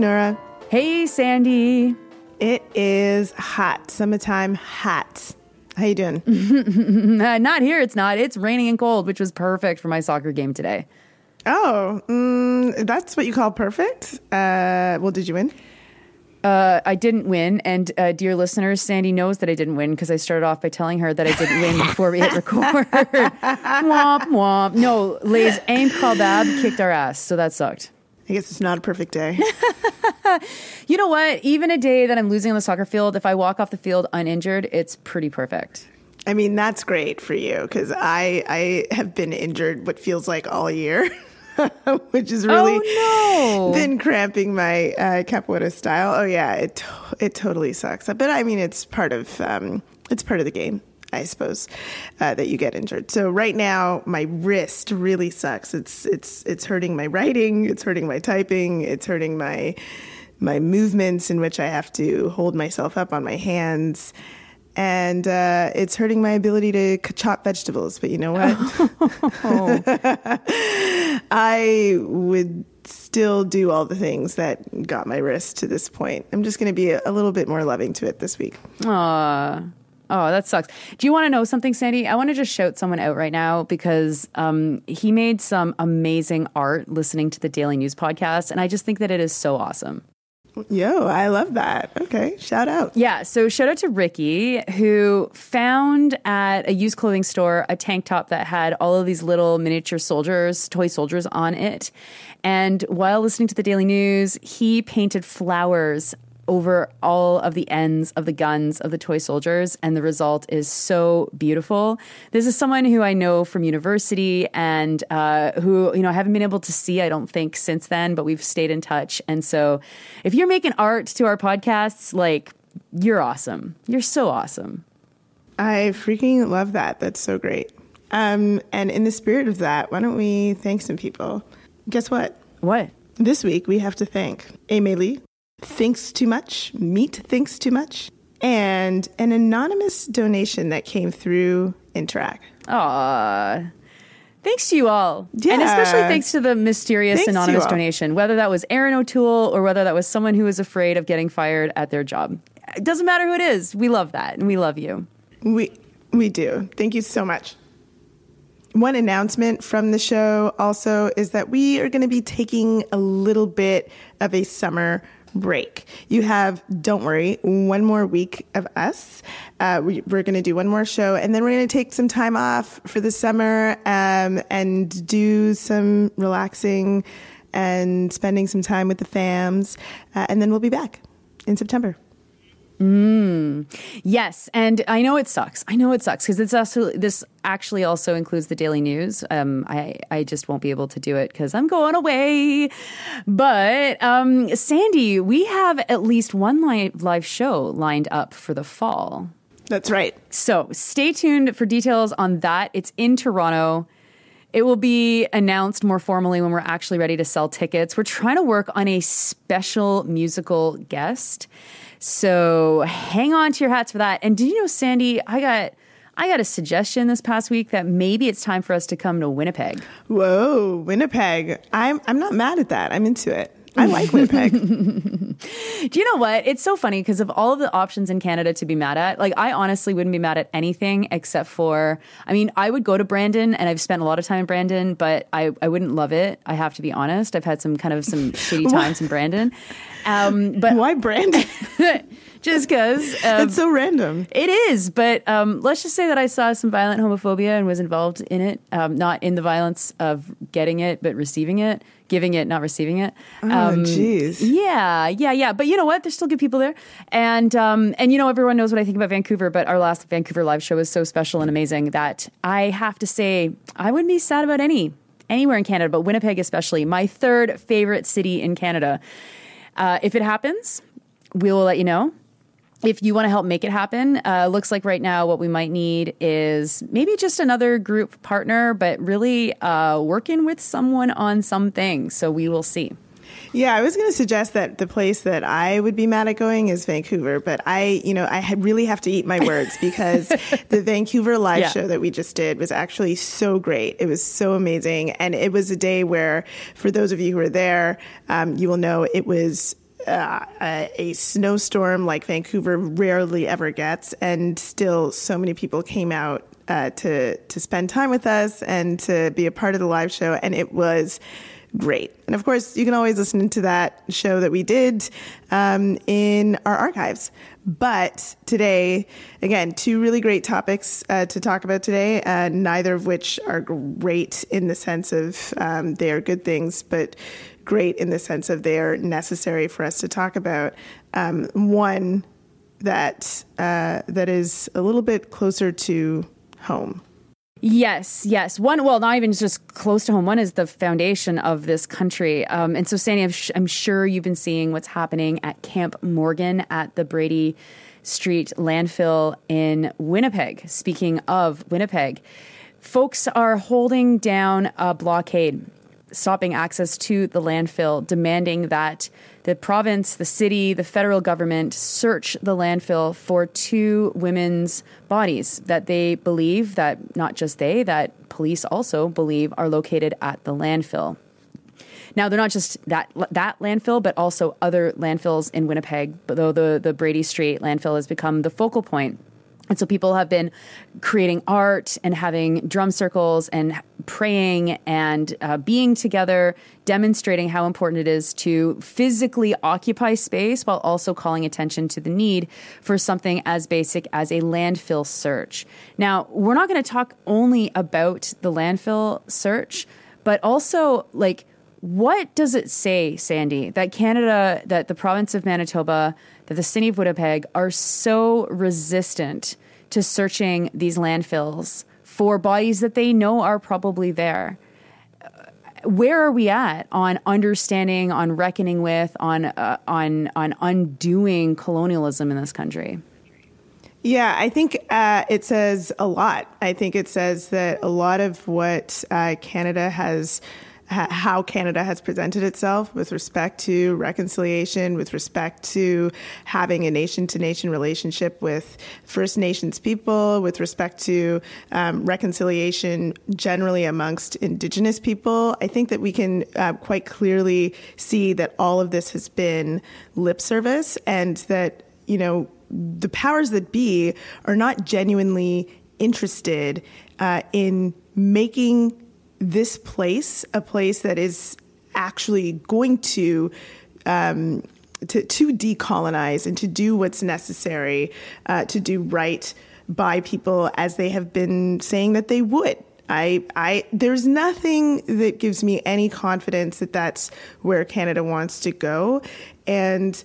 Nora. Hey, Sandy. It is hot. Summertime hot. How you doing? Uh, not here, it's not. It's raining and cold, which was perfect for my soccer game today. oh, mm, that's what you call perfect? Uh, well, did you win? Uh, I didn't win, and uh, dear listeners, Sandy knows that I didn't win because I started off by telling her that I didn't win before we hit record. womp womp. No, Lay's aim Bab kicked our ass, so that sucked. I guess it's not a perfect day. You know what? Even a day that I'm losing on the soccer field, if I walk off the field uninjured, it's pretty perfect. I mean, that's great for you because I, I have been injured what feels like all year, which has really Oh, no. been cramping my uh, capoeira style. Oh yeah, it to- it totally sucks. But I mean, it's part of um, it's part of the game. I suppose uh, that you get injured. So right now, my wrist really sucks. It's it's it's hurting my writing. It's hurting my typing. It's hurting my my movements in which I have to hold myself up on my hands. And uh, it's hurting my ability to chop vegetables. But you know what? I would still do all the things that got my wrist to this point. I'm just going to be a, a little bit more loving to it this week. Aw. Oh, that sucks. Do you want to know something, Sandy? I want to just shout someone out right now because um, he made some amazing art listening to the Daily News podcast, and I just think that it is so awesome. Yo, I love that. Okay, shout out. Yeah, so shout out to Ricky who found at a used clothing store a tank top that had all of these little miniature soldiers, toy soldiers on it. And while listening to the Daily News, he painted flowers over all of the ends of the guns of the toy soldiers and the result is so beautiful this is someone who i know from university and uh, who you know i haven't been able to see i don't think since then but we've stayed in touch and so if you're making art to our podcasts like you're awesome you're so awesome I freaking love that. That's so great. Um, and in the spirit of that, why don't we thank some people? Guess what? what This week we have to thank Amelie, Thinks Too Much, Meat Thinks Too Much, and an anonymous donation that came through Interac. Aw. Thanks to you all. And especially thanks to the mysterious Thanks anonymous donation, whether that was Erin O'Toole or whether that was someone who was afraid of getting fired at their job. It doesn't matter who it is. We love that and we love you. We we do. Thank you so much. One announcement from the show also is that we are going to be taking a little bit of a summer break. You have, don't worry, one more week of us. Uh, we, we're going to do one more show, and then we're going to take some time off for the summer um, and do some relaxing and spending some time with the fams, uh, and then we'll be back in September. Yes, and I know it sucks. I know it sucks because it's also this actually also includes the daily news. Um, I I just won't be able to do it because I'm going away. But um, Sandy, we have at least one live live show lined up for the fall. That's right. So stay tuned for details on that. It's in Toronto. It will be announced more formally when we're actually ready to sell tickets. We're trying to work on a special musical guest. So hang on to your hats for that. And did you know, Sandy, I got I got a suggestion this past week that maybe it's time for us to come to Winnipeg. Whoa, Winnipeg. I'm I'm not mad at that. I'm into it. I like Winnipeg. Do you know what? It's so funny because of all of the options in Canada to be mad at, like I honestly wouldn't be mad at anything except for, I mean, I would go to Brandon and I've spent a lot of time in Brandon, but I, I wouldn't love it. I have to be honest. I've had some kind of some shitty times in Brandon. Um, but Why Brandon? just because um, That's so random. it is, but um, let's just say that I saw some violent homophobia and was involved in it. Um, not in the violence of getting it, but receiving it, giving it, not receiving it. Oh, Um, jeez. yeah, yeah, yeah. But you know what? There's still good people there, and um, and you know everyone knows what I think about Vancouver. But our last Vancouver live show was so special and amazing that I have to say I wouldn't be sad about any anywhere in Canada, but Winnipeg especially, my third favorite city in Canada. Uh, if it happens, we will let you know. If you want to help make it happen, uh, looks like right now what we might need is maybe just another group partner, but really uh, working with someone on something. So we will see. Yeah, I was going to suggest that the place that I would be mad at going is Vancouver, but I, you know, I really have to eat my words because the Vancouver live Yeah. show that we just did was actually so great. It was so amazing, and it was a day where, for those of you who were there, um, you will know it was. Uh, a, snowstorm like Vancouver rarely ever gets, and still so many people came out uh, to to spend time with us and to be a part of the live show, and it was great. And of course, you can always listen to that show that we did um, in our archives. But today, again, two really great topics uh, to talk about today, uh, neither of which are great in the sense of um, they are good things, but great in the sense of they are necessary for us to talk about. Um, one that uh, that is a little bit closer to home. Yes, yes. One, well, not even just close to home. One is the foundation of this country. Um, and so, Sandy, I'm, sh- I'm sure you've been seeing what's happening at Camp Morgan at the Brady Street landfill in Winnipeg. Speaking of Winnipeg, folks are holding down a blockade, stopping access to the landfill, demanding that the province, the city, the federal government search the landfill for two women's bodies that they believe that not just they, that police also believe are located at the landfill. Now they're not just that that landfill, but also other landfills in Winnipeg. Though the the Brady Street landfill has become the focal point. And so people have been creating art and having drum circles and praying and uh, being together, demonstrating how important it is to physically occupy space while also calling attention to the need for something as basic as a landfill search. Now, we're not going to talk only about the landfill search, but also like what does it say, Sandy, that Canada, that the province of Manitoba, that the city of Winnipeg are so resistant to searching these landfills for bodies that they know are probably there? Where are we at on understanding, on reckoning with, on uh, on on undoing colonialism in this country? Yeah, I think uh, it says a lot. I think it says that a lot of what uh, Canada has, ha- how Canada has presented itself with respect to reconciliation, with respect to having a nation to nation relationship with First Nations people, with respect to um, reconciliation generally amongst Indigenous people. I think that we can uh, quite clearly see that all of this has been lip service and that, you know, the powers that be are not genuinely interested uh, in making this place a place that is actually going to. Um, to, to decolonize and to do what's necessary uh, to do right by people as they have been saying that they would. I, I, there's nothing that gives me any confidence that that's where Canada wants to go, and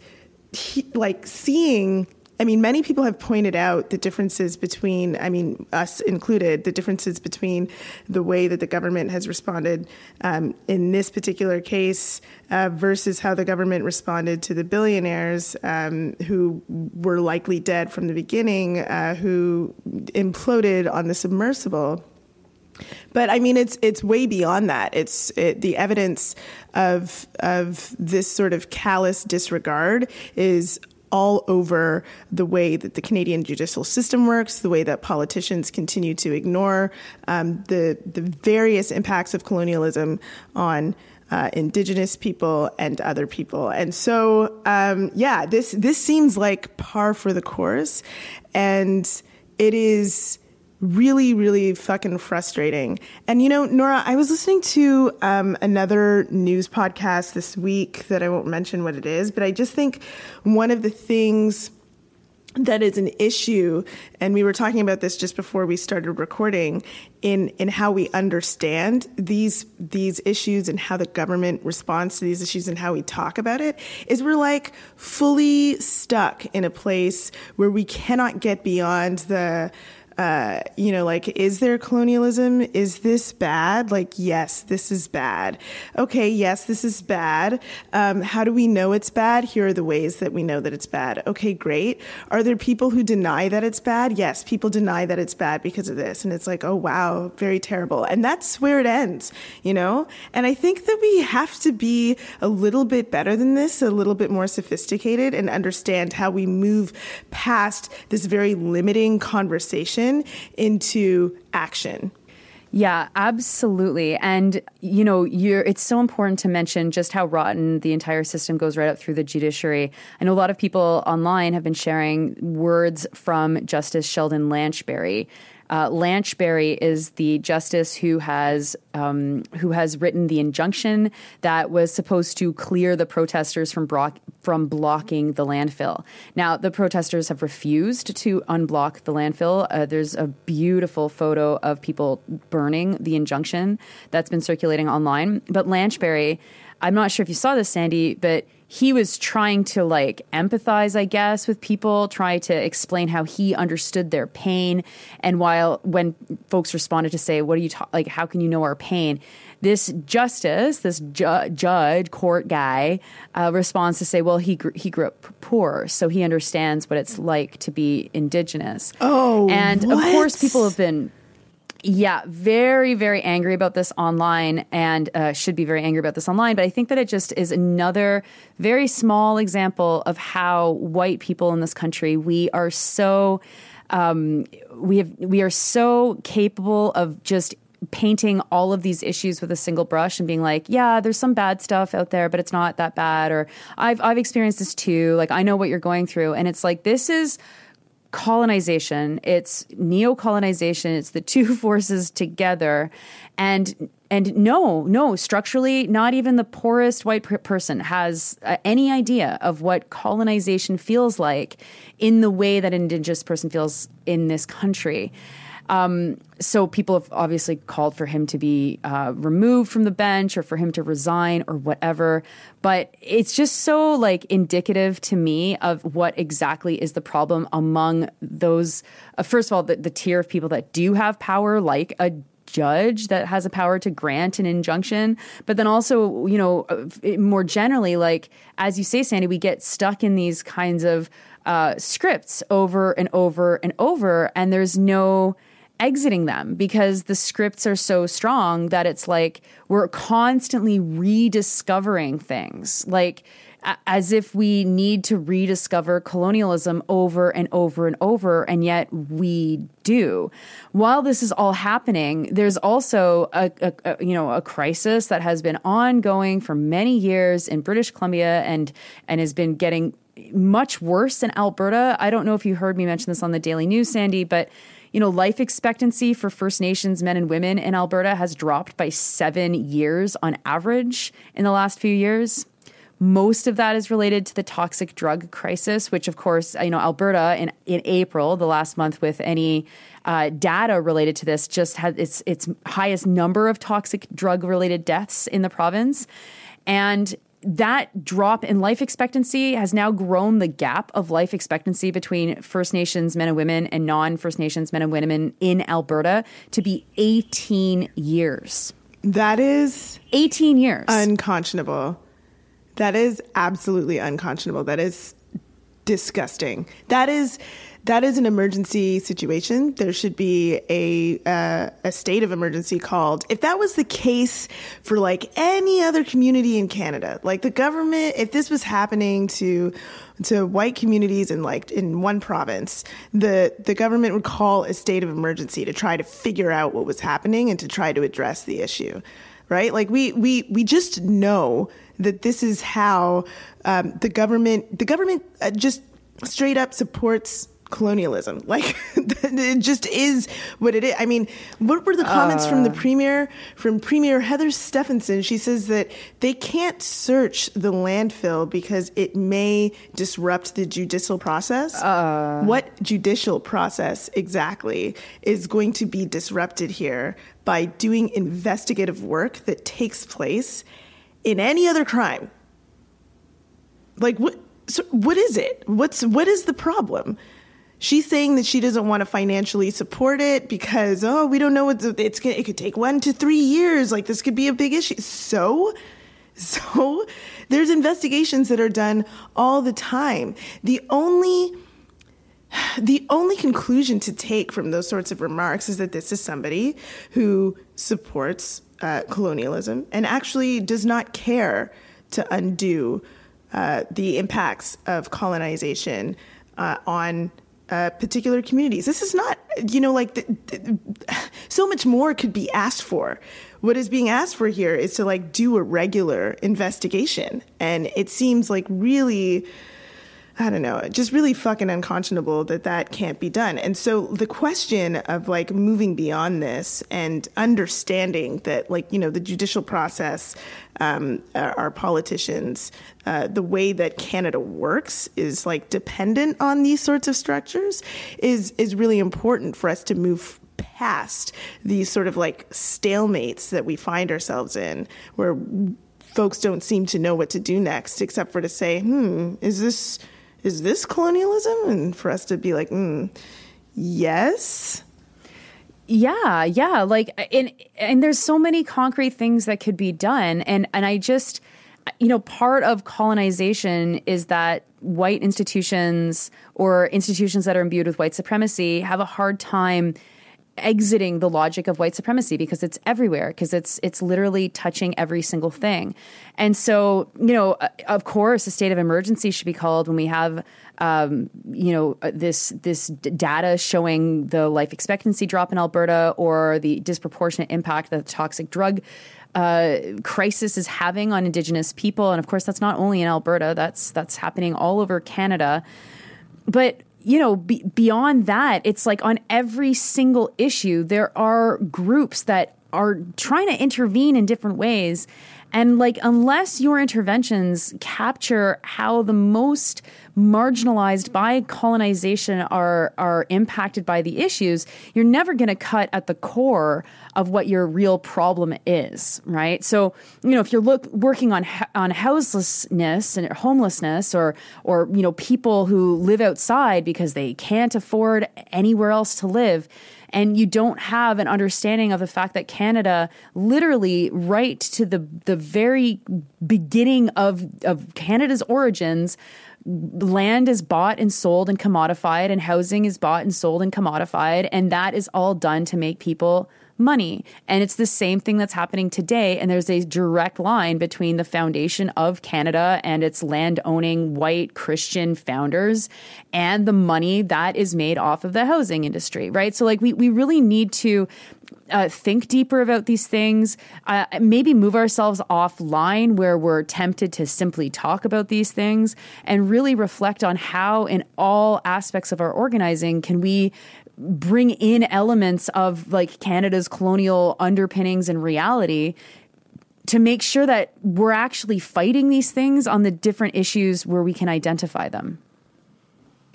he, like seeing I mean, many people have pointed out the differences between, I mean, us included, the differences between the way that the government has responded um, in this particular case uh, versus how the government responded to the billionaires um, who were likely dead from the beginning, uh, who imploded on the submersible. But I mean, it's it's way beyond that. It's it, the evidence of of this sort of callous disregard is all over the way that the Canadian judicial system works, the way that politicians continue to ignore um, the the various impacts of colonialism on. Uh, indigenous people and other people, and so um, yeah, this this seems like par for the course, and it is really, really fucking frustrating. And you know, Nora, I was listening to um, another news podcast this week that I won't mention what it is, but I just think one of the things that is an issue, and we were talking about this just before we started recording, in in how we understand these these issues and how the government responds to these issues and how we talk about it, is we're like fully stuck in a place where we cannot get beyond the uh, you know, like, is there colonialism? Is this bad? Like, yes, this is bad. Okay, yes, this is bad. Um, how do we know it's bad? Here are the ways that we know that it's bad. Okay, great. Are there people who deny that it's bad? Yes, people deny that it's bad because of this. And it's like, oh, wow, very terrible. And that's where it ends, you know? And I think that we have to be a little bit better than this, a little bit more sophisticated, and understand how we move past this very limiting conversation into action. Yeah, absolutely. And you know, you're it's so important to mention just how rotten the entire system goes right up through the judiciary. I know a lot of people online have been sharing words from Justice Sheldon Lanchbery uh, Lanchbery is the justice who has um, who has written the injunction that was supposed to clear the protesters from from blocking the landfill. Now, the protesters have refused to unblock the landfill. Uh, there's a beautiful photo of people burning the injunction that's been circulating online. But Lanchbery, I'm not sure if you saw this, Sandy, but he was trying to like empathize, I guess, with people, try to explain how he understood their pain. And while when folks responded to say, "What are you ta- like? How can you know our pain?" This justice, this ju- judge, court guy, uh, responds to say, "Well, he gr- he grew up poor, so he understands what it's like to be indigenous." Oh, and what? of course, people have been yeah, very, very angry about this online and uh, should be very angry about this online. But I think that it just is another very small example of how white people in this country, we are so. Um, we have we are so capable of just painting all of these issues with a single brush and being like, yeah, there's some bad stuff out there, but it's not that bad. Or I've I've experienced this too. Like I know what you're going through, and it's like this is colonization, it's neo-colonization, it's the two forces together. And and no, no, structurally, not even the poorest white person has uh, any idea of what colonization feels like in the way that an indigenous person feels in this country. Um, so people have obviously called for him to be uh, removed from the bench or for him to resign or whatever. But it's just so like indicative to me of what exactly is the problem among those. Uh, first of all, the, the tier of people that do have power, like a judge that has a power to grant an injunction but then also you know uh, more generally like as you say sandy we get stuck in these kinds of uh, scripts over and over and over and there's no exiting them because the scripts are so strong that it's like we're constantly rediscovering things. Like as if we need to rediscover colonialism over and over and over and yet we do. While this is all happening there's also a, a, a, you know a crisis that has been ongoing for many years in British Columbia and and has been getting much worse in Alberta. I don't know if you heard me mention this on the daily news sandy but you know, life expectancy for First Nations men and women in Alberta has dropped by seven years on average in the last few years. Most of that is related to the toxic drug crisis, which, of course, you know, Alberta in, in April, the last month with any uh, data related to this, just had its its highest number of toxic drug related deaths in the province. And that drop in life expectancy has now grown the gap of life expectancy between First Nations men and women and non First Nations men and women in Alberta to be 18 years. That is 18 years. Unconscionable. That is absolutely unconscionable. That is disgusting. That is that is an emergency situation. There should be a uh, a state of emergency called. If that was the case for like any other community in Canada, like the government, if this was happening to to white communities in like in one province, the the government would call a state of emergency to try to figure out what was happening and to try to address the issue. Right? Like we we we just know that this is how um, the government the government uh, just straight up supports colonialism. Like it just is what it is. I mean, what were the comments uh, from the uh. premier, from Premier Heather Stefanson? She says that they can't search the landfill because it may disrupt the judicial process. Uh, what judicial process exactly is going to be disrupted here by doing investigative work that takes place in any other crime? Like what? So what is it? What's what is the problem? She's saying that she doesn't want to financially support it because oh we don't know what it's gonna it could take one to three years like this could be a big issue. So so there's investigations that are done all the time. The only the only conclusion to take from those sorts of remarks is that this is somebody who supports uh, colonialism and actually does not care to undo uh, the impacts of colonization uh, on uh, particular communities. This is not, you know, like the, the, so much more could be asked for. What is being asked for here is to like do a regular investigation, and it seems like really I don't know, just really fucking unconscionable that that can't be done. And so the question of like moving beyond this and understanding that, like, you know, the judicial process, um, our politicians, uh, the way that Canada works is like dependent on these sorts of structures is is really important for us to move past these sort of like stalemates that we find ourselves in where folks don't seem to know what to do next except for to say hmm is this is this colonialism? And for us to be like, mm, yes. Yeah, yeah. Like, and and there's so many concrete things that could be done, and and I just, you know, part of colonization is that white institutions or institutions that are imbued with white supremacy have a hard time exiting the logic of white supremacy because it's everywhere because it's it's literally touching every single thing and so you know uh, of course a state of emergency should be called when we have um, you know uh, this this data showing the life expectancy drop in Alberta or the disproportionate impact that the toxic drug uh, crisis is having on Indigenous people, and of course that's not only in Alberta. That's that's happening all over Canada. But you know, be, beyond that, it's like on every single issue, there are groups that are trying to intervene in different ways. And like, unless your interventions capture how the most marginalized by colonization are are impacted by the issues, you're never going to cut at the core of what your real problem is, right? So, you know, if you're look working on on houselessness and homelessness or or you know, people who live outside because they can't afford anywhere else to live, and you don't have an understanding of the fact that Canada literally right to the the very beginning of of Canada's origins land is bought and sold and commodified and housing is bought and sold and commodified. And that is all done to make people money. And it's the same thing that's happening today. And there's a direct line between the foundation of Canada and its land owning white Christian founders and the money that is made off of the housing industry, right? So, like, we, we really need to uh, think deeper about these things, uh, maybe move ourselves offline where we're tempted to simply talk about these things and really reflect on how, in all aspects of our organizing, can we bring in elements of like Canada's colonial underpinnings and reality to make sure that we're actually fighting these things on the different issues where we can identify them.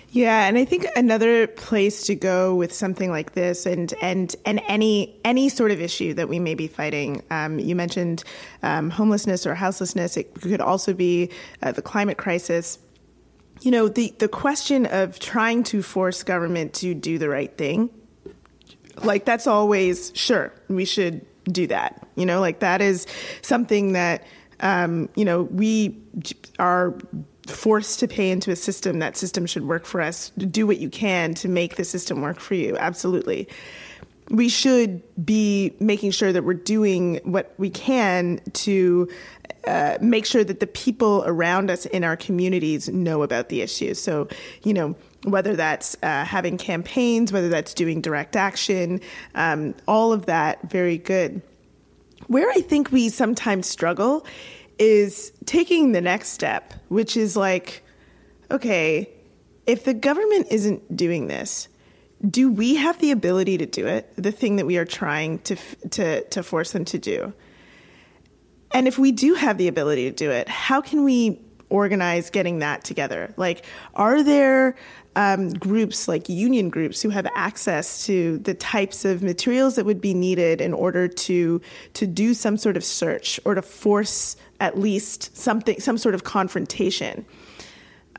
Yeah, and I think another place to go with something like this, and and and any any sort of issue that we may be fighting. Um, you mentioned um, homelessness or houselessness. It could also be uh, the climate crisis you know, the, the question of trying to force government to do the right thing, like that's always, sure, we should do that. You know, like that is something that, um, you know, we are forced to pay into a system. That system should work for us. Do what you can to make the system work for you. Absolutely. We should be making sure that we're doing what we can to uh, make sure that the people around us in our communities know about the issues. So, you know, whether that's uh, having campaigns, whether that's doing direct action, um, all of that, very good. Where I think we sometimes struggle is taking the next step, which is like, okay, if the government isn't doing this, do we have the ability to do it? The thing that we are trying to to to force them to do. And if we do have the ability to do it, how can we organize getting that together? Like, are there um, groups like union groups who have access to the types of materials that would be needed in order to to do some sort of search or to force at least something, some sort of confrontation?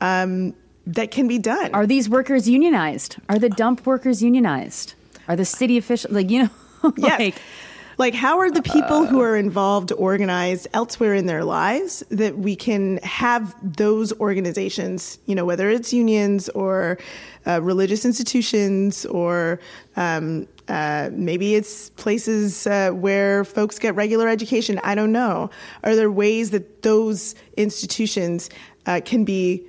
Um, that can be done. Are these workers unionized? Are the dump workers unionized? Are the city officials like you know? yes. Like, how are the people who are involved organized elsewhere in their lives that we can have those organizations you know whether it's unions or uh, religious institutions or um, uh, maybe it's places uh, where folks get regular education i don't know are there ways that those institutions uh, can be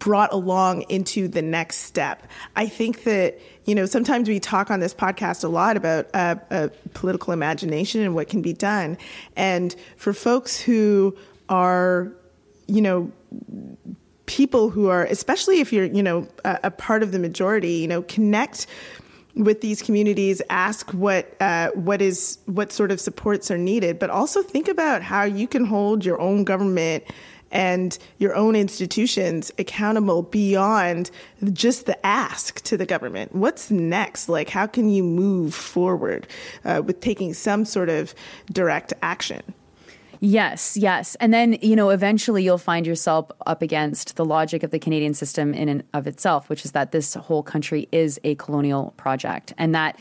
brought along into the next step. I think that, you know, sometimes we talk on this podcast a lot about uh, uh, political imagination and what can be done. And for folks who are, you know, people who are, especially if you're, you know, a, a part of the majority, you know, connect with these communities, ask what uh, what is what sort of supports are needed, but also think about how you can hold your own government and your own institutions accountable beyond just the ask to the government. What's next? Like, how can you move forward uh, with taking some sort of direct action? Yes, yes. And then, you know, eventually you'll find yourself up against the logic of the Canadian system in and of itself, which is that this whole country is a colonial project and that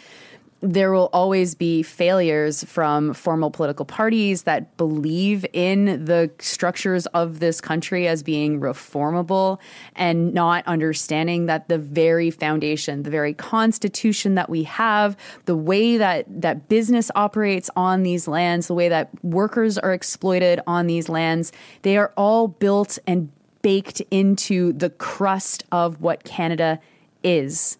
there will always be failures from formal political parties that believe in the structures of this country as being reformable and not understanding that the very foundation, the very constitution that we have, the way that, that business operates on these lands, the way that workers are exploited on these lands, they are all built and baked into the crust of what Canada is.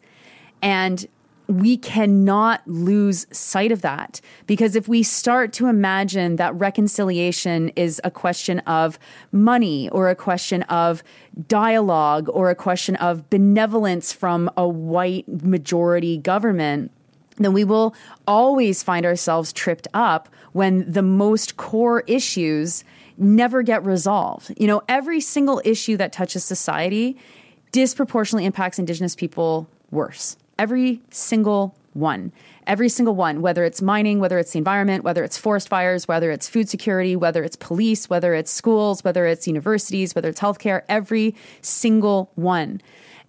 And we cannot lose sight of that because if we start to imagine that reconciliation is a question of money or a question of dialogue or a question of benevolence from a white majority government, then we will always find ourselves tripped up when the most core issues never get resolved. You know, every single issue that touches society disproportionately impacts Indigenous people worse every single one. Every single one, whether it's mining, whether it's the environment, whether it's forest fires, whether it's food security, whether it's police, whether it's schools, whether it's universities, whether it's healthcare, every single one.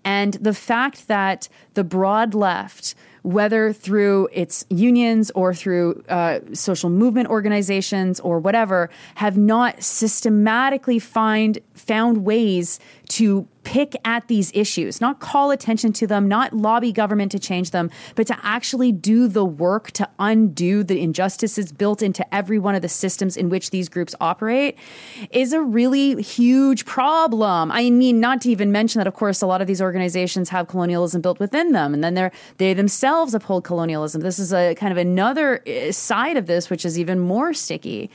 And the fact that the broad left, whether through its unions or through uh, social movement organizations or whatever, have not systematically find found ways to pick at these issues, not call attention to them, not lobby government to change them, but to actually do the work to undo the injustices built into every one of the systems in which these groups operate is a really huge problem. I mean, not to even mention that, of course, a lot of these organizations have colonialism built within them, and then they're, they themselves uphold colonialism. This is a kind of another eh, side of this, which is even more sticky.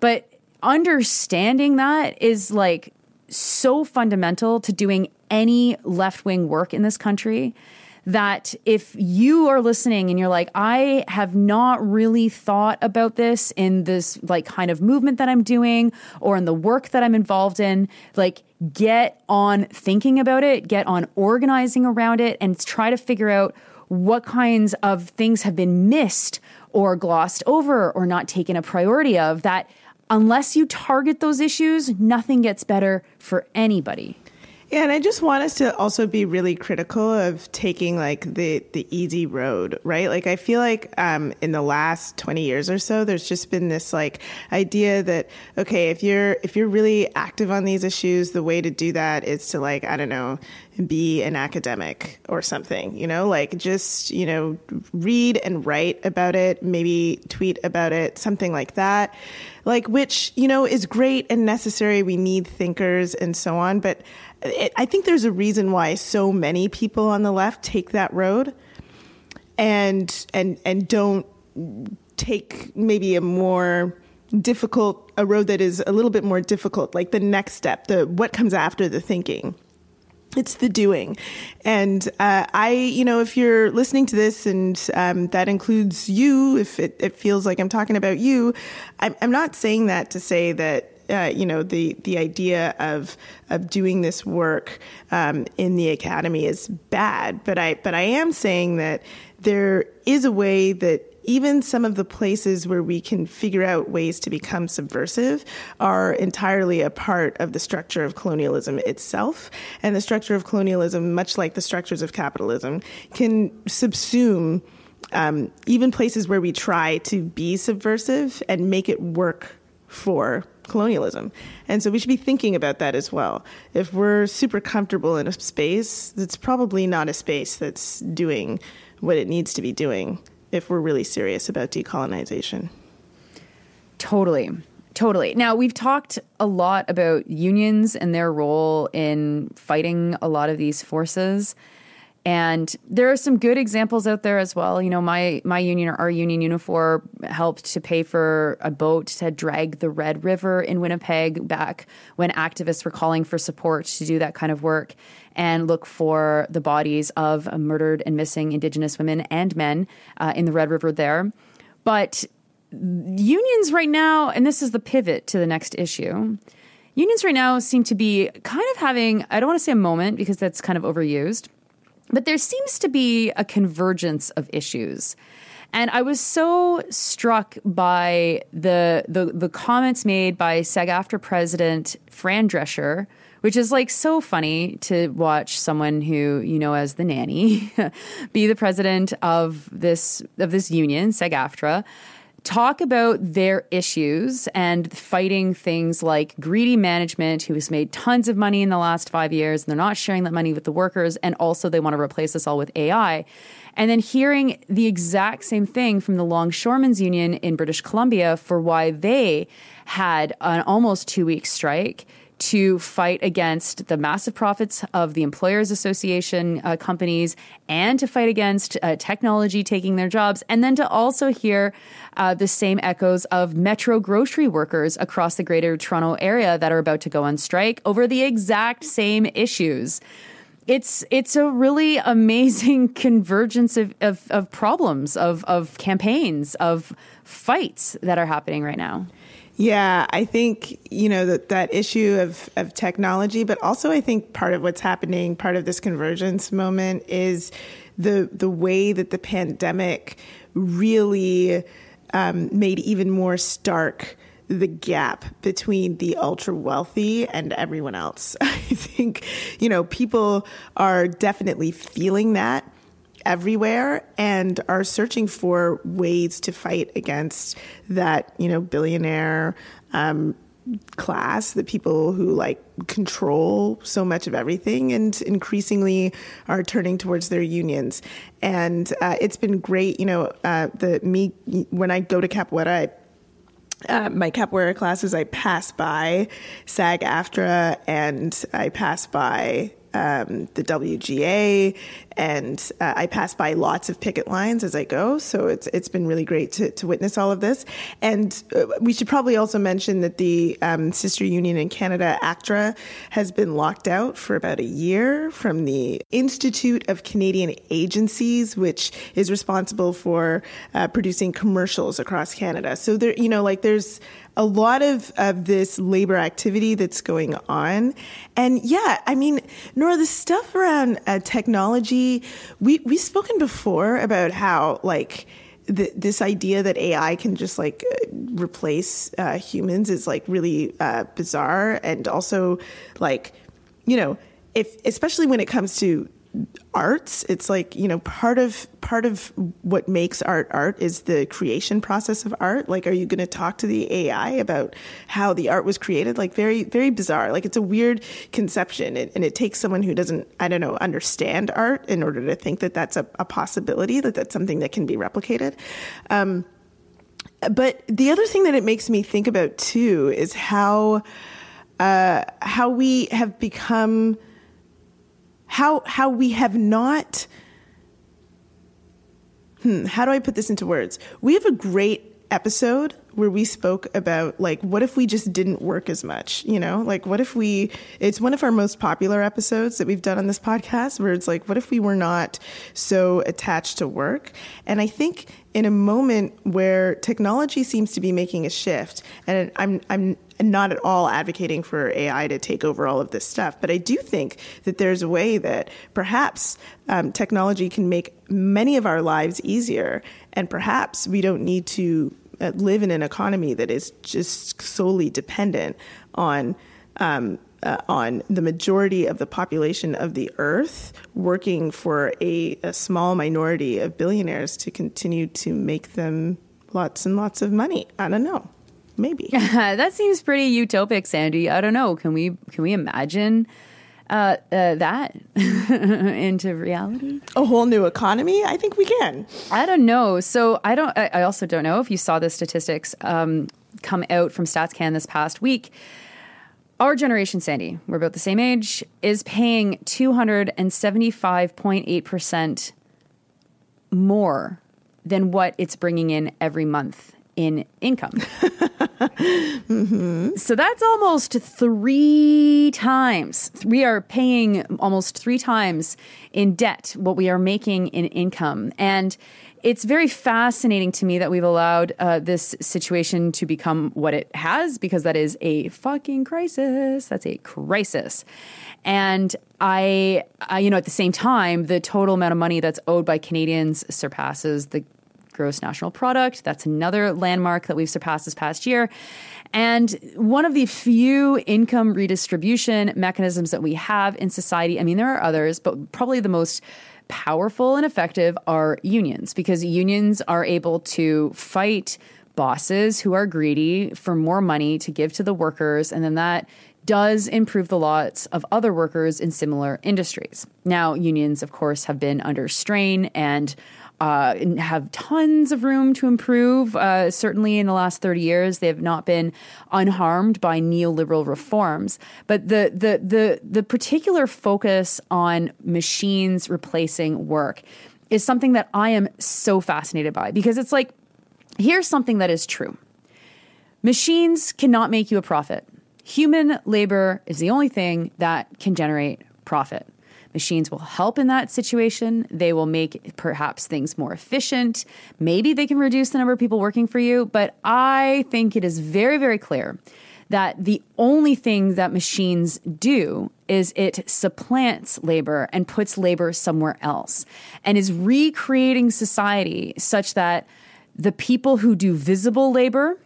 But understanding that is like so fundamental to doing any left wing work in this country that if you are listening and you're like, I have not really thought about this in this like kind of movement that I'm doing or in the work that I'm involved in, like get on thinking about it, get on organizing around it, and try to figure out what kinds of things have been missed or glossed over or not taken a priority of that unless you target those issues, nothing gets better for anybody. Yeah, and I just want us to also be really critical of taking like the the easy road, right? Like I feel like um, in the last twenty years or so, there's just been this like idea that okay, if you're if you're really active on these issues, the way to do that is to like I don't know, be an academic or something, you know, like just you know read and write about it, maybe tweet about it, something like that. Like which you know is great and necessary. We need thinkers and so on but it, I think there's a reason why so many people on the left take that road, and and and don't take maybe a more difficult a road that is a little bit more difficult, like the next step, the what comes after the thinking it's the doing. And uh, i you know if you're listening to this and um, that includes you if it, it, feels like i'm talking about you I'm, I'm not saying that to say that uh, you know the the idea of of doing this work um, in the academy is bad, but I but I am saying that there is a way that even some of the places where we can figure out ways to become subversive are entirely a part of the structure of colonialism itself. And the structure of colonialism, much like the structures of capitalism, can subsume um, even places where we try to be subversive and make it work for colonialism. And so we should be thinking about that as well. If we're super comfortable in a space, that's probably not a space that's doing what it needs to be doing if we're really serious about decolonization. Totally. Totally. Now, we've talked a lot about unions and their role in fighting a lot of these forces. And there are some good examples out there as well. You know, my my union, or our union Unifor, helped to pay for a boat to drag the Red River in Winnipeg back when activists were calling for support to do that kind of work and look for the bodies of murdered and missing Indigenous women and men uh, in the Red River there. But unions right now, and this is the pivot to the next issue. Unions right now seem to be kind of having, I don't want to say a moment because that's kind of overused but there seems to be a convergence of issues. And I was so struck by the the, the comments made by SAG-AFTRA president Fran Drescher, which is like so funny to watch someone who you know as the nanny be the president of this of this union, SAG-AFTRA talk about their issues and fighting things like greedy management who has made tons of money in the last five years and they're not sharing that money with the workers and also they want to replace us all with ai and then hearing the exact same thing from the longshoremen's union in british columbia for why they had an almost two week strike to fight against the massive profits of the employers association uh, companies and to fight against uh, technology taking their jobs and then to also hear uh, the same echoes of metro grocery workers across the greater toronto area that are about to go on strike over the exact same issues. It's it's a really amazing convergence of, of, of problems of, of campaigns of fights that are happening right now yeah, I think, you know, that, that issue of, of technology, but also I think part of what's happening, part of this convergence moment is the the way that the pandemic really um, made even more stark the gap between the ultra wealthy and everyone else. I think, you know, people are definitely feeling that everywhere and are searching for ways to fight against that, you know, billionaire um, class, the people who like control so much of everything and increasingly are turning towards their unions. And uh, it's been great, you know, uh, the me when I go to Capoeira, I uh, my capoeira classes, I pass by SAG AFTRA and I pass by um, the WGA, and uh, I pass by lots of picket lines as I go. So it's it's been really great to, to witness all of this. And uh, we should probably also mention that the um, sister union in Canada, ACTRA, has been locked out for about a year from the Institute of Canadian Agencies, which is responsible for uh, producing commercials across Canada. So there, you know, like there's a lot of, of this labor activity that's going on. And yeah, I mean, Nora, the stuff around uh, technology, we, we've spoken before about how, like, this idea that AI can just like uh, replace uh, humans is like really uh, bizarre, and also like, you know, if especially when it comes to arts. It's like you know part of part of what makes art art is the creation process of art. Like are you going to talk to the ai about how the art was created? Like very very bizarre. Like it's a weird conception and, it takes someone who doesn't i don't know understand art in order to think that that's a, a possibility that that's something that can be replicated. Um, but the other thing that it makes me think about too is how uh, how we have become how how we have not hmm, how do I put this into words? We have a great episode where we spoke about like what if we just didn't work as much you know like what if we it's one of our most popular episodes that we've done on this podcast where it's like what if we were not so attached to work and i think in a moment where technology seems to be making a shift and i'm i'm and not at all advocating for AI to take over all of this stuff. But I do think that there's a way that perhaps um, technology can make many of our lives easier, and perhaps we don't need to uh, live in an economy that is just solely dependent on. Um, uh, on the majority of the population of the earth working for a, a small minority of billionaires to continue to make them lots and lots of money. I don't know. Maybe. that seems pretty utopic, Sandy. I don't know. Can we can we imagine uh, uh, that into reality? A whole new economy? I think we can. I don't know. So I don't. I also don't know if you saw the statistics um, come out from StatsCan this past week. Our generation, Sandy, we're about the same age, is paying 275.8% more than what it's bringing in every month in income. mm-hmm. So that's almost three times. We are paying almost three times in debt what we are making in income. And it's very fascinating to me that we've allowed uh, this situation to become what it has because that is a fucking crisis. That's a crisis. And I, I, you know, at the same time, the total amount of money that's owed by Canadians surpasses the gross national product. That's another landmark that we've surpassed this past year. And one of the few income redistribution mechanisms that we have in society, I mean, there are others, but probably the most powerful and effective are unions because unions are able to fight bosses who are greedy for more money to give to the workers. And then that does improve the lots of other workers in similar industries. Now, unions, of course, have been under strain and uh, have tons of room to improve. Uh, certainly, in the last thirty years, they have not been unharmed by neoliberal reforms. But the the the the particular focus on machines replacing work is something that I am so fascinated by because it's like here's something that is true: machines cannot make you a profit. Human labor is the only thing that can generate profit. Machines will help in that situation. They will make perhaps things more efficient. Maybe they can reduce the number of people working for you. But I think it is very, very clear that the only thing that machines do is it supplants labor and puts labor somewhere else and is recreating society such that the people who do visible labor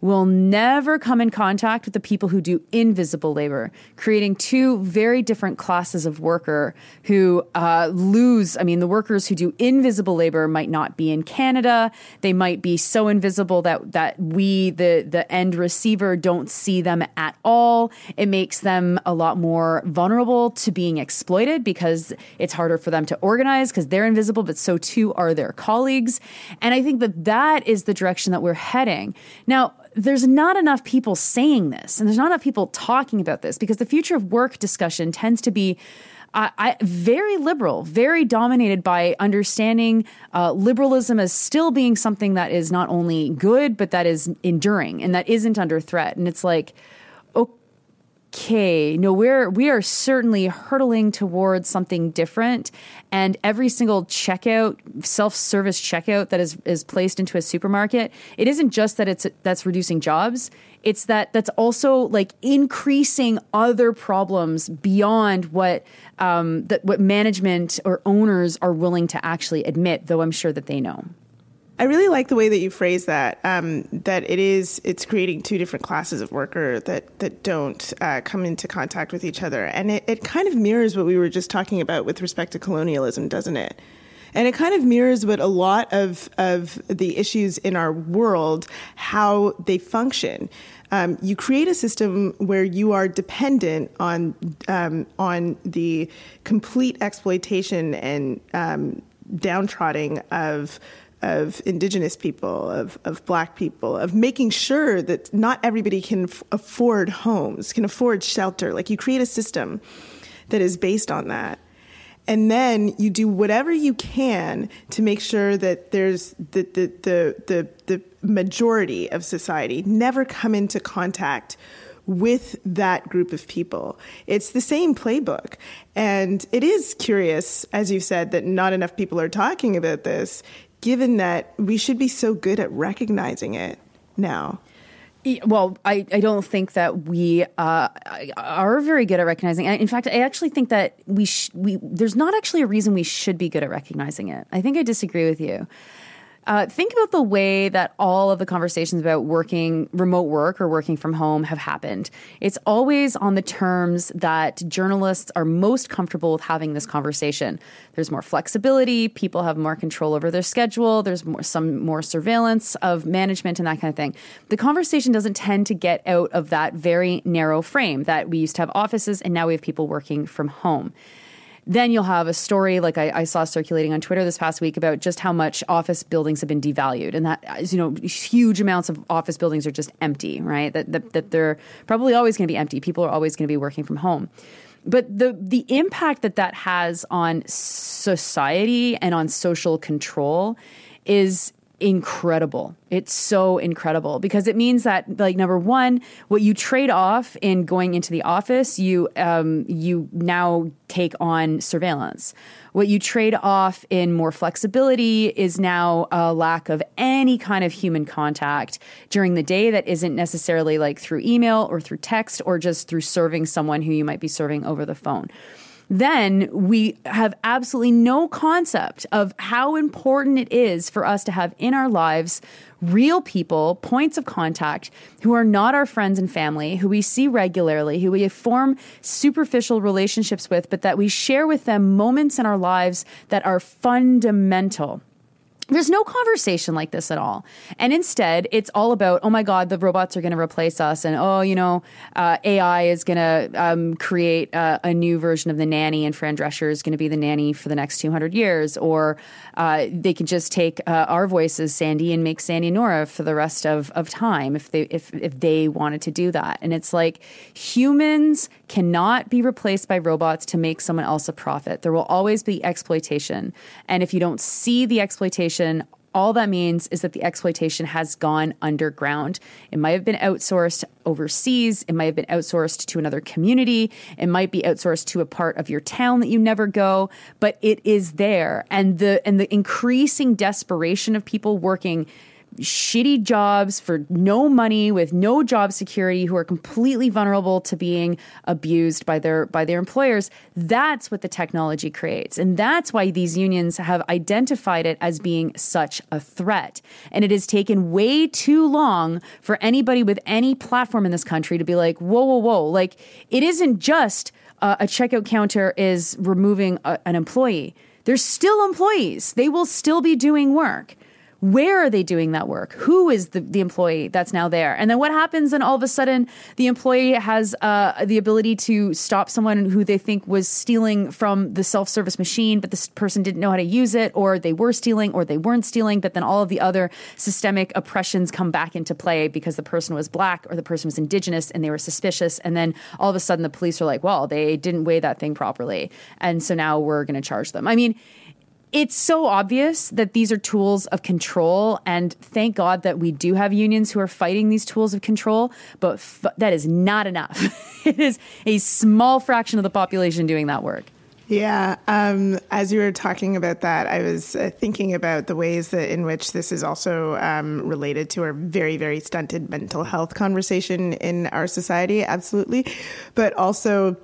will never come in contact with the people who do invisible labor, creating two very different classes of worker who uh, lose. I mean, the workers who do invisible labor might not be in Canada. They might be so invisible that that we, the the end receiver, don't see them at all. It makes them a lot more vulnerable to being exploited because it's harder for them to organize because they're invisible, but so too are their colleagues. And I think that that is the direction that we're heading now there's not enough people saying this and there's not enough people talking about this because the future of work discussion tends to be I, very liberal, very dominated by understanding uh, liberalism as still being something that is not only good, but that is enduring and that isn't under threat. And it's like, okay, no, we're we are certainly hurtling towards something different. And every single checkout, self-service checkout that is is placed into a supermarket, it isn't just that it's that's reducing jobs. It's that that's also like increasing other problems beyond what um, that what management or owners are willing to actually admit. Though I'm sure that they know. I really like the way that you phrase that. Um, that it is it's creating two different classes of worker that that don't uh, come into contact with each other, and it, it kind of mirrors what we were just talking about with respect to colonialism, doesn't it? And it kind of mirrors what a lot of of the issues in our world how they function. Um, you create a system where you are dependent on um, on the complete exploitation and um, downtrodden of of indigenous people, of, of black people, of making sure that not everybody can f- afford homes, can afford shelter. Like you create a system that is based on that. And then you do whatever you can to make sure that there's the, the, the, the, the majority of society never come into contact with that group of people. It's the same playbook. And it is curious, as you said, that not enough people are talking about this given that we should be so good at recognizing it now. Well, I, I don't think that we uh, are very good at recognizing. In fact, I actually think that we sh- we there's not actually a reason we should be good at recognizing it. I think I disagree with you. Uh, think about the way that all of the conversations about working remote work or working from home have happened. It's always on the terms that journalists are most comfortable with having this conversation. There's more flexibility, people have more control over their schedule, there's more, some more surveillance of management and that kind of thing. The conversation doesn't tend to get out of that very narrow frame that we used to have offices and now we have people working from home. Then you'll have a story like I, I, saw circulating on Twitter this past week about just how much office buildings have been devalued, and that you know huge amounts of office buildings are just empty, right? That that, that they're probably always going to be empty. People are always going to be working from home. But the the impact that that has on society and on social control is incredible. It's so incredible because it means that, like, number one, what you trade off in going into the office, you um, you now take on surveillance. What you trade off in more flexibility is now a lack of any kind of human contact during the day that isn't necessarily like through email or through text or just through serving someone who you might be serving over the phone then we have absolutely no concept of how important it is for us to have in our lives real people, points of contact who are not our friends and family, who we see regularly, who we form superficial relationships with, but that we share with them moments in our lives that are fundamental there's no conversation like this at all. And instead, it's all about, oh my God, the robots are going to replace us. And oh, you know, uh, AI is going to um, create uh, a new version of the nanny, and Fran Drescher is going to be the nanny for the next 200 years. Or uh, they can just take uh, our voices, Sandy, and make Sandy Nora for the rest of, of time if they, if, if they wanted to do that. And it's like humans cannot be replaced by robots to make someone else a profit. There will always be exploitation. And if you don't see the exploitation, all that means is that the exploitation has gone underground. It might have been outsourced overseas. It might have been outsourced to another community. It might be outsourced to a part of your town that you never go, but it is there. And the and the increasing desperation of people working shitty jobs for no money with no job security who are completely vulnerable to being abused by their by their employers. That's what the technology creates. And that's why these unions have identified it as being such a threat. And it has taken way too long for anybody with any platform in this country to be like whoa whoa whoa. Like it isn't just uh, a checkout counter is removing a, an employee. There's still employees. They will still be doing work where are they doing that work? Who is the, the employee that's now there? And then what happens And all of a sudden the employee has uh, the ability to stop someone who they think was stealing from the self service machine, but this person didn't know how to use it, or they were stealing, or they weren't stealing, but then all of the other systemic oppressions come back into play because the person was black or the person was indigenous and they were suspicious. And then all of a sudden the police are like, well, they didn't weigh that thing properly. And so now we're going to charge them. I mean, it's so obvious that these are tools of control and thank god that we do have unions who are fighting these tools of control but f- that is not enough it is a small fraction of the population doing that work yeah, um, as you were talking about that, I was uh, thinking about the ways that in which this is also um, related to our very, very stunted mental health conversation in our society. Absolutely, but also,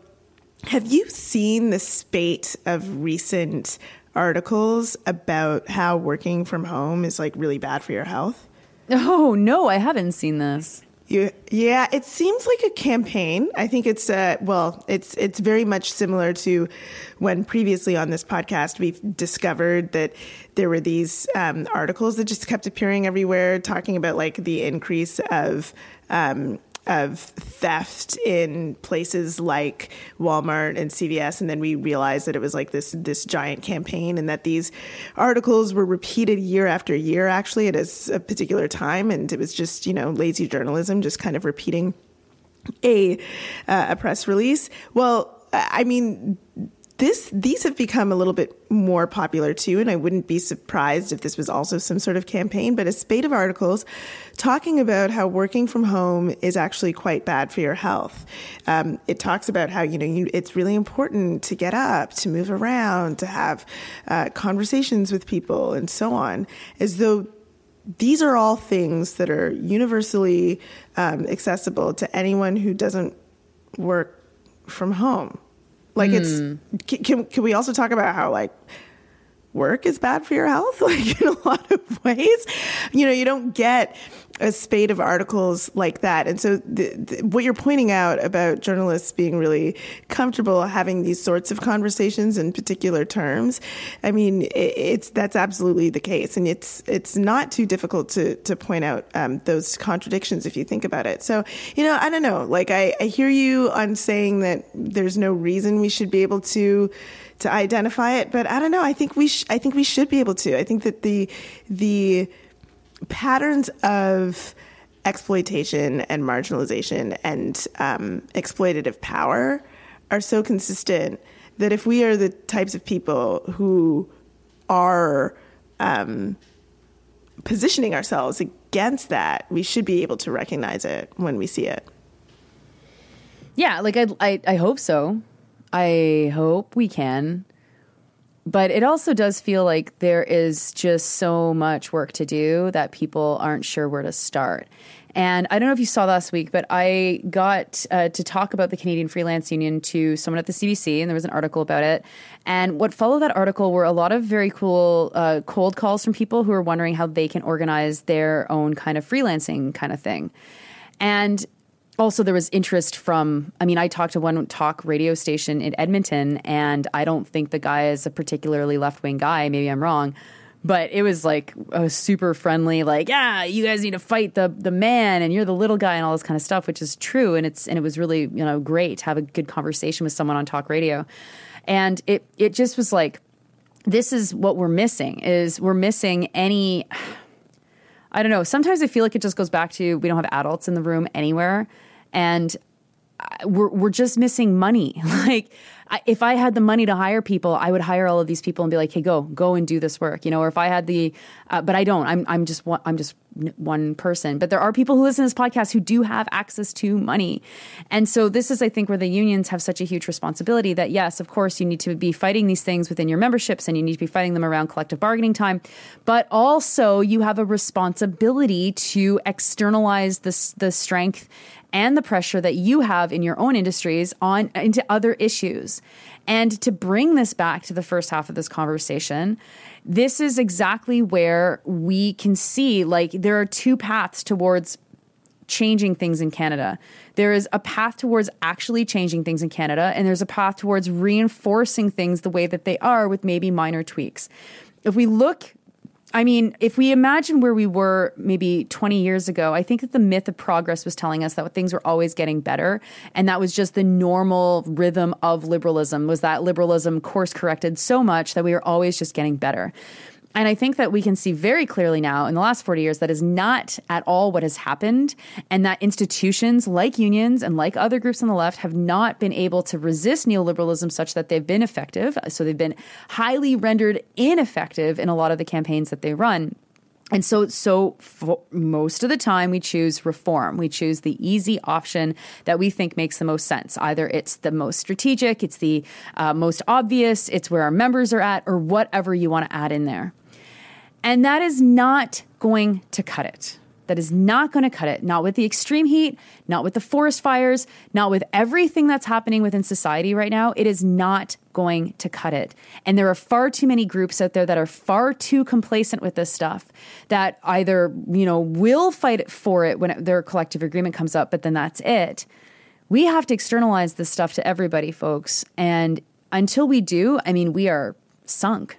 have you seen the spate of recent articles about how working from home is like really bad for your health? Oh, no, I haven't seen this. You, yeah, it seems like a campaign. I think it's uh, well, it's it's very much similar to when previously on this podcast we've discovered that there were these um, articles that just kept appearing everywhere, talking about like the increase of um, of theft in places like Walmart and CVS, and then we realized that it was like this this giant campaign, and that these articles were repeated year after year, actually at a, a particular time, and it was just you know lazy journalism, just kind of repeating a uh, a press release. Well, I mean this these have become a little bit more popular too, and I wouldn't be surprised if this was also some sort of campaign. But a spate of articles talking about how working from home is actually quite bad for your health. Um, it talks about how you know you, it's really important to get up, to move around, to have uh, conversations with people, and so on, as though these are all things that are universally um, accessible to anyone who doesn't work from home. Like it's hmm. can can we also talk about how like work is bad for your health like in a lot of ways. You know you don't get a spate of articles like that. And so the, the, what you're pointing out about journalists being really comfortable having these sorts of conversations in particular terms i mean it, it's that's absolutely the case. And it's it's not too difficult to to point out um, those contradictions if you think about it. So you know i don't know. Like I, I hear you on saying that there's no reason we should be able to to identify it. But I don't know. I think we sh- I think we should be able to. I think that the the patterns of exploitation and marginalization and um, exploitative power are so consistent that if we are the types of people who are um, positioning ourselves against that, we should be able to recognize it when we see it. Yeah, like I, I, I hope so. I hope we can. But it also does feel like there is just so much work to do that people aren't sure where to start. And I don't know if you saw last week, but I got uh, to talk about the Canadian Freelance Union to someone at the CBC, and there was an article about it. And what followed that article were a lot of very cool uh, cold calls from people who are wondering how they can organize their own kind of freelancing kind of thing. And also there was interest from i mean i talked to one talk radio station in edmonton and i don't think the guy is a particularly left-wing guy. Maybe i'm wrong. But it was like a super friendly like yeah you guys need to fight the the man and you're the little guy and all this kind of stuff which is true. And it's and it was really you know great to have a good conversation with someone on talk radio. And it it just was like this is what we're missing is we're missing any I don't know. Sometimes I feel like it just goes back to we don't have adults in the room anywhere, and we're we're just missing money. like if I had the money to hire people, I would hire all of these people and be like, "Hey, go go and do this work," you know. Or if I had the, uh, but I don't. I'm I'm just I'm just one person. But there are people who listen to this podcast who do have access to money, and so this is, I think, where the unions have such a huge responsibility. That yes, of course, you need to be fighting these things within your memberships, and you need to be fighting them around collective bargaining time, but also you have a responsibility to externalize this the strength and the pressure that you have in your own industries on into other issues. And to bring this back to the first half of this conversation, this is exactly where we can see like there are two paths towards changing things in Canada. There is a path towards actually changing things in Canada, and there's a path towards reinforcing things the way that they are with maybe minor tweaks. If we look I mean, if we imagine where we were maybe 20 years ago, I think that the myth of progress was telling us that things were always getting better. And that was just the normal rhythm of liberalism, was that liberalism course corrected so much that we were always just getting better. And I think that we can see very clearly now in the last 40 years that is not at all what has happened, and that institutions like unions and like other groups on the left have not been able to resist neoliberalism such that they've been effective. So they've been highly rendered ineffective in a lot of the campaigns that they run. And so, so most of the time, we choose reform. We choose the easy option that we think makes the most sense. Either it's the most strategic, it's the uh, most obvious, it's where our members are at, or whatever you want to add in there. And that is not going to cut it. That is not going to cut it. Not with the extreme heat, not with the forest fires, not with everything that's happening within society right now. It is not going to cut it. And there are far too many groups out there that are far too complacent with this stuff that either, you know, will fight for it when their collective agreement comes up, but then that's it. We have to externalize this stuff to everybody, folks. And until we do, I mean, we are sunk.